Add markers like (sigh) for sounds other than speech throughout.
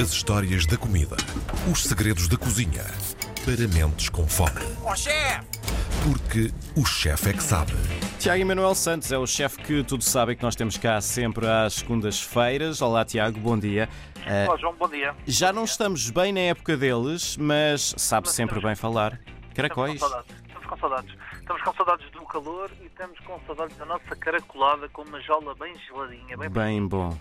As histórias da comida. Os segredos da cozinha. Para mentes com fome. Ó chefe! Porque o chefe é que sabe. Tiago Emanuel Santos é o chefe que tudo sabe que nós temos cá sempre às segundas-feiras. Olá, Tiago, bom dia. Olá, João, bom dia. já não estamos bem na época deles, mas sabe sempre bem falar. Caracóis. Estamos com saudades. Estamos com saudades. Estamos com saudades do calor e estamos com saudades da nossa caracolada com uma jola bem geladinha. Bem... Bem bom.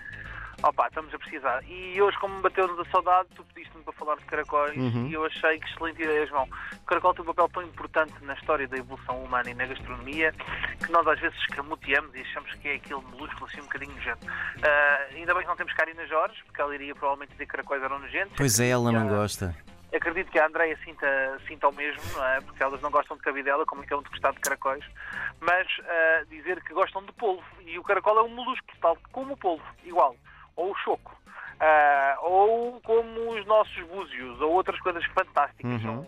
Opa, estamos a precisar. E hoje, como me bateu-nos a saudade, tu pediste-me para falar de caracóis Uhum. e eu achei que excelente ideia, João. O caracol tem um papel tão importante na história da evolução humana e na gastronomia que nós às vezes escamoteamos e achamos que é aquele molúsculo assim um bocadinho nojento. Ah, ainda bem que não temos Karina Jorge, porque ela iria provavelmente dizer que caracóis eram nojentos. Pois é, ela não Ah, gosta. Acredito que a Andreia sinta, sinta o mesmo, não é? porque elas não gostam de cabidela, como então de gostar de caracóis, mas ah, dizer que gostam de polvo. E o caracol é um molúsculo, tal como o polvo, igual. Ou o choco. Ah, ou como os nossos búzios, ou outras coisas fantásticas. Uhum. São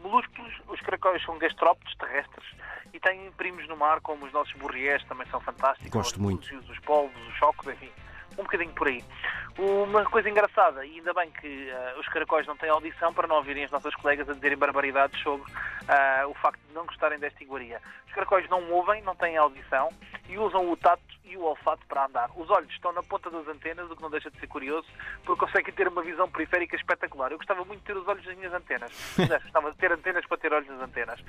molúsculos, os caracóis são gastrópodes terrestres e têm primos no mar, como os nossos burriés, também são fantásticos. Gosto os muito. búzios, os polvos, os chocos, enfim. Um bocadinho por aí. Uma coisa engraçada, e ainda bem que ah, os caracóis não têm audição para não ouvirem as nossas colegas a dizerem barbaridades sobre ah, o facto de não gostarem desta iguaria. Os caracóis não ouvem, não têm audição e usam o tato e o olfato para andar. Os olhos estão na ponta das antenas, o que não deixa de ser curioso, porque conseguem ter uma visão periférica espetacular. Eu gostava muito de ter os olhos nas minhas antenas. (laughs) Aliás, Gostava de ter antenas para ter olhos nas antenas.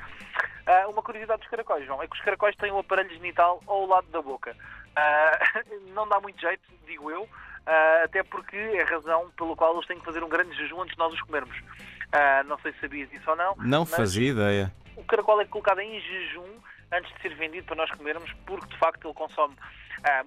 Ah, uma curiosidade dos caracóis, João, é que os caracóis têm um aparelho genital ao lado da boca. Ah, (laughs) não dá muito jeito, digo eu, ah, até porque é a razão pela qual eles têm que fazer um grande jejum antes de nós os comermos. Não sei se sabias disso ou não. Não fazia ideia. o caracol é colocado em jejum antes de ser vendido para nós comermos, porque de facto ele consome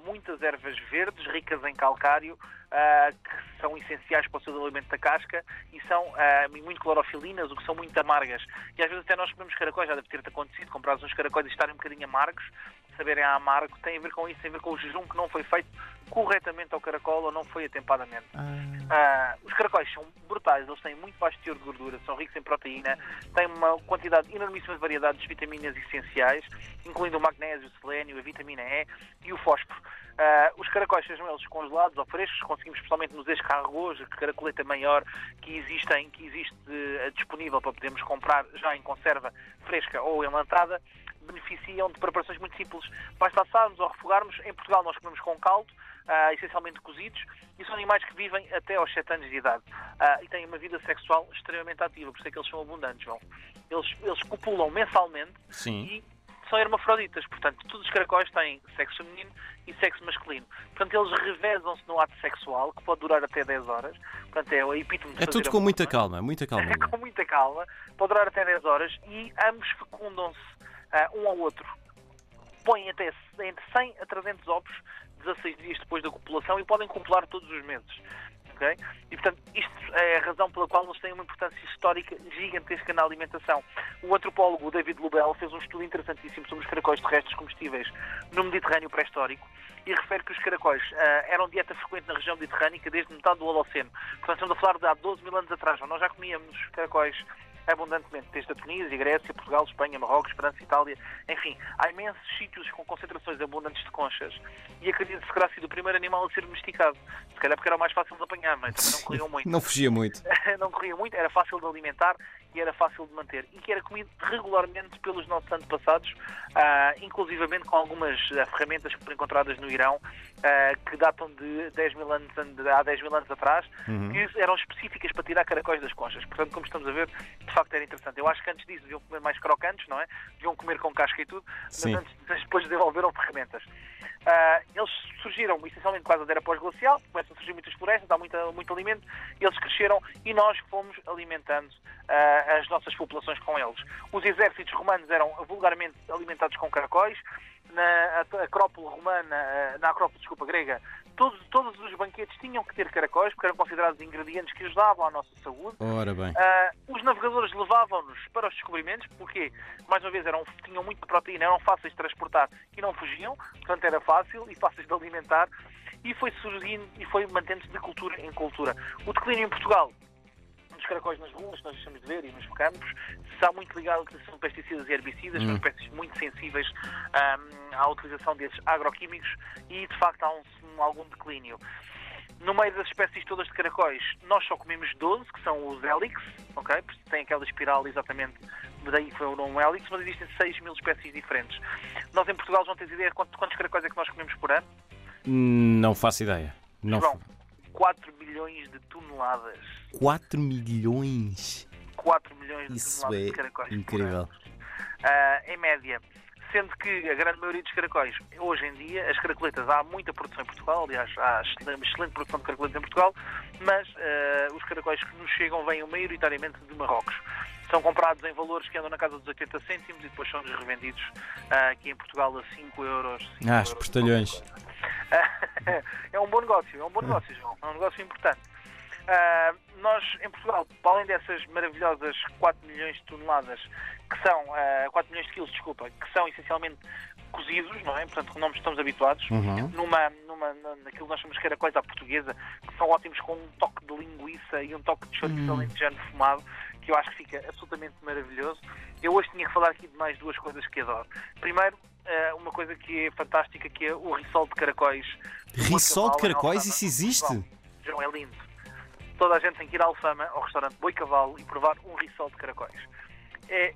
muitas ervas verdes, ricas em calcário, ah, que são essenciais para o seu alimento da casca e são ah, muito clorofilinas, o que são muito amargas. E às vezes até nós comemos caracóis, já deve ter-te acontecido, comprares uns caracóis e estarem um bocadinho amargos, saberem a amargo, tem a ver com isso, tem a ver com o jejum que não foi feito corretamente ao caracol ou não foi atempadamente. Ah, os caracóis são brutais, eles têm muito baixo teor de gordura, são ricos em proteína, têm uma quantidade enormíssima de variedades de vitaminas essenciais, incluindo o magnésio, o selênio, a vitamina E e o fósforo. Ah, os caracóis, sejam eles congelados ou frescos, conseguimos especialmente nos escargos, que caracoleta maior que existem, que existe eh, disponível para podermos comprar já em conserva fresca ou enlatada, beneficiam de preparações muito simples. Basta assarmos ou refogarmos. Em Portugal nós comemos com caldo, ah, essencialmente cozidos, e são animais que vivem até aos 7 anos de idade. E têm uma vida sexual extremamente ativa, por isso é que eles são abundantes, João. Eles, eles copulam mensalmente Sim. e são hermafroditas, portanto, todos os caracóis têm sexo feminino e sexo masculino. Portanto, eles revezam-se no ato sexual, que pode durar até 10 horas. Portanto, é o epítome de É tudo com amor, muita calma, muita calma. (laughs) É com muita calma, pode durar até 10 horas e ambos fecundam-se ah, um ao outro. Põem até entre 100 a 300 ovos 16 dias depois da copulação e podem copular todos os meses. Ok? E, portanto, isto é a razão pela qual eles têm uma importância histórica gigantesca na alimentação. O antropólogo David Lubell fez um estudo interessantíssimo sobre os caracóis terrestres comestíveis no Mediterrâneo pré-histórico e refere que os caracóis ah, eram dieta frequente na região mediterrânica desde metade do Holoceno. Portanto, estamos a falar de há 12 mil anos atrás. Nós já comíamos caracóis abundantemente, desde a Tunísia, Grécia, Portugal, Espanha, Marrocos, França, Itália, enfim, há imensos sítios com concentrações abundantes de conchas e acredito que terá sido o primeiro animal a ser domesticado. Se calhar porque era o mais fácil de apanhar, mas também não corriam muito. Não fugia muito. (laughs) não corria muito, era fácil de alimentar e era fácil de manter. E que era comido regularmente pelos nossos antepassados, ah, inclusivamente com algumas ah, ferramentas que foram encontradas no Irão, ah, que datam de 10 mil anos, de há 10 mil anos atrás, que eram específicas para tirar caracóis das conchas. Portanto, como estamos a ver, de facto era interessante. Eu acho que antes disso deviam comer mais crocantes, não é? Deviam comer com casca e tudo, mas Sim. antes, mas depois desenvolveram ferramentas. Ah, eles surgiram essencialmente quase da era pós-glacial, começam a surgir muitas florestas, há muita, muito alimento, eles cresceram e nós fomos alimentando ah, as nossas populações com eles. Os exércitos romanos eram vulgarmente alimentados com caracóis, na Acrópole romana, na Acrópole, desculpa, grega, todos, todos os banquetes tinham que ter caracóis, porque eram considerados ingredientes que ajudavam à nossa saúde. Ora bem. Ah, os navegadores levavam-nos para os descobrimentos, porque, mais uma vez, eram, tinham muita proteína, eram fáceis de transportar e não fugiam, portanto era fácil e fáceis de alimentar, e foi surgindo e foi mantendo-se de cultura em cultura. O declínio em Portugal dos caracóis nas ruas, que nós deixamos de ver, e nos campos, está muito ligado à utilização de pesticidas e herbicidas, são espécies muito sensíveis ahm, à utilização desses agroquímicos e, de facto, há um, um- algum declínio. No meio das espécies todas de caracóis, nós só comemos 12, que são os hélix, ok? Porque tem aquela espiral exatamente, daí foi o nome hélix, mas existem 6 mil espécies diferentes. Nós em Portugal, João, tens ideia de quantos, quantos caracóis é que nós comemos por ano? Não faço ideia. Não João, 4 milhões de toneladas. 4 milhões. 4 milhões de Isso toneladas é de caracóis. incrível. Ah, em média. Sendo que a grande maioria dos caracóis, hoje em dia, as caracoletas, há muita produção em Portugal, aliás, há excelente, produção de caracoletas em Portugal, mas ah, os caracóis que nos chegam vêm maioritariamente de Marrocos. São comprados em valores que andam na casa dos 80 cêntimos e depois são revendidos ah, aqui em Portugal a 5 euros. 5 Ah, euros. (laughs) é um bom negócio, é um bom negócio, João. É um negócio importante. Ah, nós, em Portugal, para além dessas maravilhosas 4 milhões de toneladas, que são, ah, 4 milhões de quilos, desculpa, que são essencialmente cozidos, não é? Portanto, não estamos habituados, Uhum. numa, numa, na- naquilo que nós chamamos de caracóis à portuguesa, que são ótimos com um toque de linguiça e um toque de chouriço Hum. alentejano fumado, que eu acho que fica absolutamente maravilhoso. Eu hoje tinha que falar aqui de mais duas coisas que adoro. Primeiro, ah, uma coisa que é fantástica, que é o risol de caracóis. Risol de caracóis? Isso existe? João, é lindo. Toda a gente tem que ir à Alfama, ao restaurante Boi Cavalo, e provar um risol de caracóis. É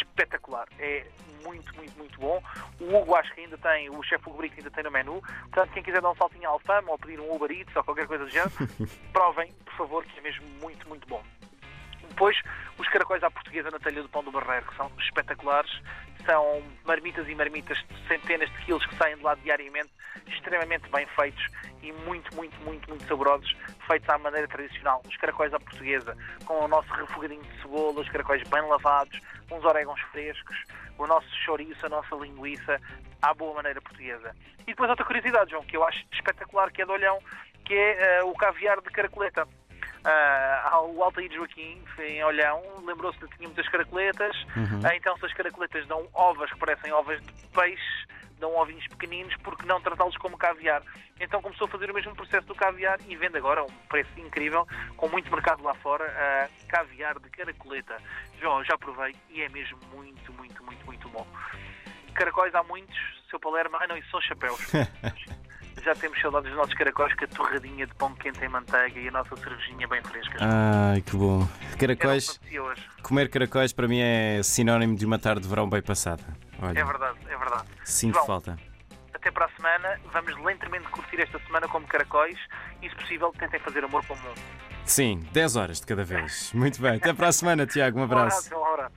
espetacular. É muito, muito, muito bom. O Hugo acho que ainda tem, o chefe Hugo Brito ainda tem no menu. Portanto, quem quiser dar um saltinho à Alfama ou pedir um Uber Eats ou qualquer coisa do género, (laughs) provem, por favor, que é mesmo muito, muito bom. Depois, os caracóis à portuguesa na telha do pão do barreiro, que são espetaculares. São marmitas e marmitas de centenas de quilos que saem de lá diariamente, extremamente bem feitos e muito, muito, muito, muito saborosos, feitos à maneira tradicional. Os caracóis à portuguesa, com o nosso refogadinho de cebola, os caracóis bem lavados, uns orégãos frescos, o nosso chouriço, a nossa linguiça, à boa maneira portuguesa. E depois outra curiosidade, João, que eu acho espetacular, que é de olhão, que é eh, o caviar de caracoleta. Ah, o Altair Joaquim, em Olhão, lembrou-se de que tinha muitas caracoletas, Ah, então se as caracoletas dão ovas que parecem ovas de peixe, dão ovinhos pequeninos, porque não tratá-los como caviar? Então começou a fazer o mesmo processo do caviar e vende agora a um preço incrível, com muito mercado lá fora, ah, caviar de caracoleta. João, eu já provei e é mesmo muito, muito, muito, muito bom. Caracóis há muitos, seu Palermo, ah não, isso são chapéus. (laughs) Já temos saudades dos nossos caracóis com a torradinha de pão quente em manteiga e a nossa cervejinha bem fresca. Ai, que bom. O Caracóis, comer caracóis para mim é sinónimo de uma tarde de verão bem passada. É Olha, verdade, é verdade. sinto João, falta. Até para a semana, vamos lentamente curtir esta semana como caracóis e, se possível, tentem fazer amor comum. Sim, 10 horas de cada vez. Muito bem. Até para a semana, Tiago. Um Um abraço, um abraço.